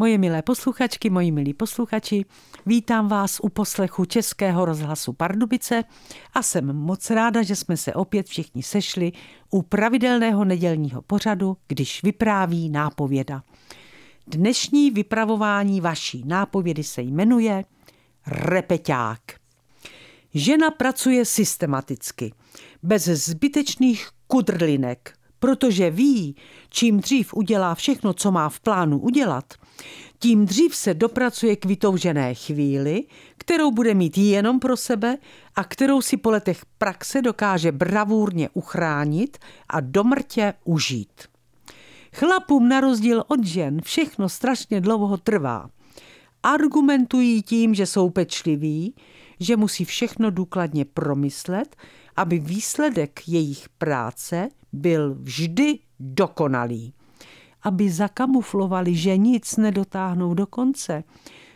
Moje milé posluchačky, moji milí posluchači, vítám vás u poslechu Českého rozhlasu Pardubice a jsem moc ráda, že jsme se opět všichni sešli u pravidelného nedělního pořadu, když vypráví nápověda. Dnešní vypravování vaší nápovědy se jmenuje Repeťák. Žena pracuje systematicky, bez zbytečných kudrlinek, protože ví, čím dřív udělá všechno, co má v plánu udělat, tím dřív se dopracuje k vytoužené chvíli, kterou bude mít jenom pro sebe a kterou si po letech praxe dokáže bravůrně uchránit a do mrtě užít. Chlapům na rozdíl od žen všechno strašně dlouho trvá. Argumentují tím, že jsou pečliví, že musí všechno důkladně promyslet, aby výsledek jejich práce byl vždy dokonalý. Aby zakamuflovali, že nic nedotáhnou do konce,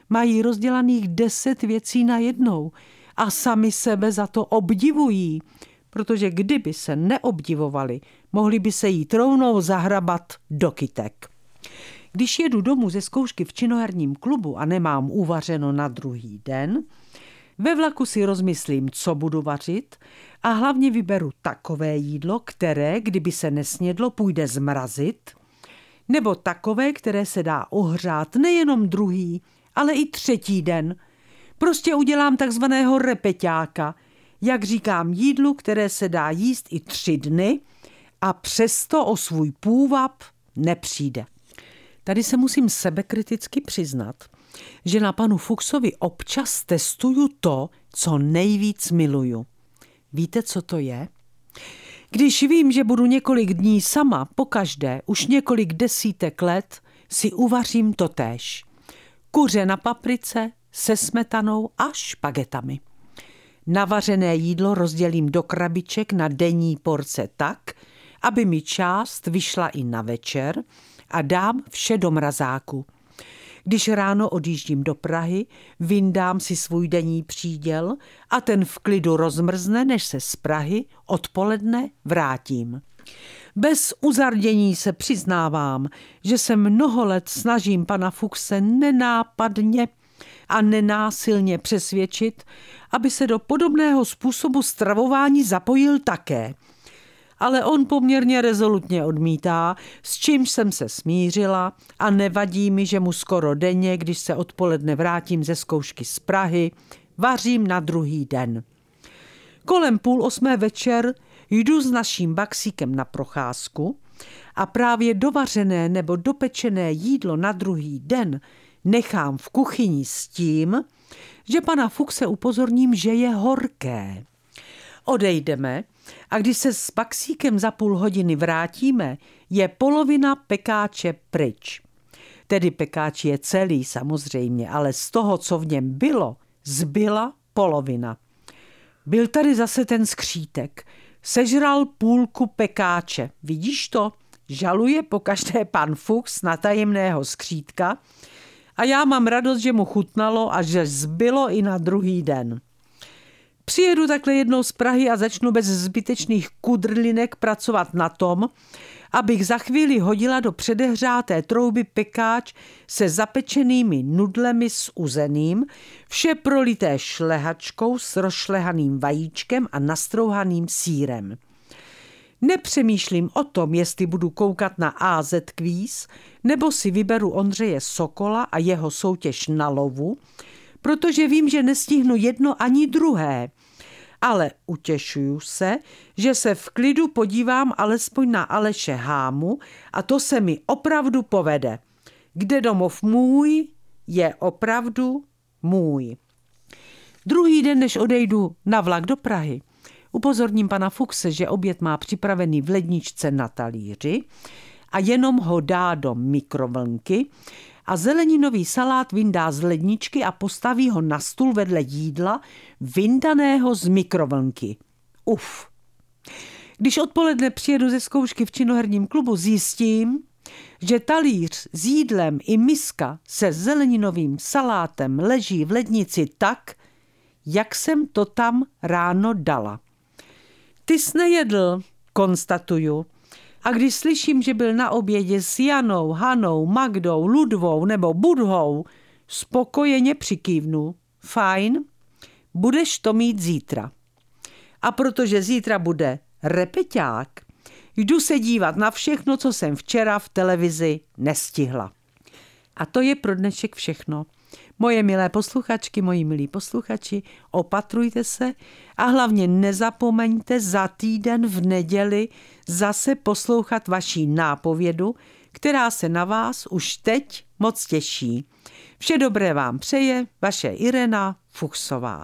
mají rozdělaných deset věcí na jednou a sami sebe za to obdivují, protože kdyby se neobdivovali, mohli by se jí rovnou zahrabat do kytek. Když jedu domů ze zkoušky v činoherním klubu a nemám uvařeno na druhý den, ve vlaku si rozmyslím, co budu vařit a hlavně vyberu takové jídlo, které, kdyby se nesnědlo, půjde zmrazit, nebo takové, které se dá ohřát nejenom druhý, ale i třetí den. Prostě udělám takzvaného repeťáka, jak říkám jídlu, které se dá jíst i tři dny a přesto o svůj půvab nepřijde. Tady se musím sebekriticky přiznat, že na panu Fuchsovi občas testuju to, co nejvíc miluju. Víte, co to je? Když vím, že budu několik dní sama, pokaždé, už několik desítek let, si uvařím to též. Kuře na paprice se smetanou a špagetami. Navařené jídlo rozdělím do krabiček na denní porce tak, aby mi část vyšla i na večer a dám vše do mrazáku. Když ráno odjíždím do Prahy, vyndám si svůj denní příděl a ten v klidu rozmrzne, než se z Prahy odpoledne vrátím. Bez uzardění se přiznávám, že se mnoho let snažím pana Fuchse nenápadně a nenásilně přesvědčit, aby se do podobného způsobu stravování zapojil také – ale on poměrně rezolutně odmítá, s čímž jsem se smířila a nevadí mi, že mu skoro denně, když se odpoledne vrátím ze zkoušky z Prahy, vařím na druhý den. Kolem půl osmé večer jdu s naším baksíkem na procházku a právě dovařené nebo dopečené jídlo na druhý den nechám v kuchyni s tím, že pana Fuchse upozorním, že je horké. Odejdeme a když se s paxíkem za půl hodiny vrátíme, je polovina pekáče pryč. Tedy pekáč je celý samozřejmě, ale z toho, co v něm bylo, zbyla polovina. Byl tady zase ten skřítek. Sežral půlku pekáče. Vidíš to? Žaluje po každé pan Fuchs na tajemného skřítka a já mám radost, že mu chutnalo a že zbylo i na druhý den. Přijedu takhle jednou z Prahy a začnu bez zbytečných kudrlinek pracovat na tom, abych za chvíli hodila do předehřáté trouby pekáč se zapečenými nudlemi s uzeným, vše prolité šlehačkou s rozšlehaným vajíčkem a nastrouhaným sírem. Nepřemýšlím o tom, jestli budu koukat na AZ Kvíz, nebo si vyberu Ondřeje Sokola a jeho soutěž na lovu, protože vím, že nestihnu jedno ani druhé. Ale utěšuju se, že se v klidu podívám alespoň na Aleše Hámu a to se mi opravdu povede. Kde domov můj, je opravdu můj. Druhý den, než odejdu na vlak do Prahy, upozorním pana Fuchse, že oběd má připravený v ledničce na talíři a jenom ho dá do mikrovlnky a zeleninový salát vyndá z ledničky a postaví ho na stůl vedle jídla vyndaného z mikrovlnky. Uf. Když odpoledne přijedu ze zkoušky v činoherním klubu, zjistím, že talíř s jídlem i miska se zeleninovým salátem leží v lednici tak, jak jsem to tam ráno dala. Ty jsi nejedl, konstatuju, A když slyším, že byl na obědě s Janou, Hanou, Magdou, Ludvou nebo Budhou, spokojeně přikývnu. Fajn, budeš to mít zítra. A protože zítra bude repeťák, jdu se dívat na všechno, co jsem včera v televizi nestihla. A to je pro dnešek všechno. Moje milé posluchačky, moji milí posluchači, opatrujte se a hlavně nezapomeňte za týden v neděli zase poslouchat vaší nápovědu, která se na vás už teď moc těší. Vše dobré vám přeje vaše Irena Fuchsová.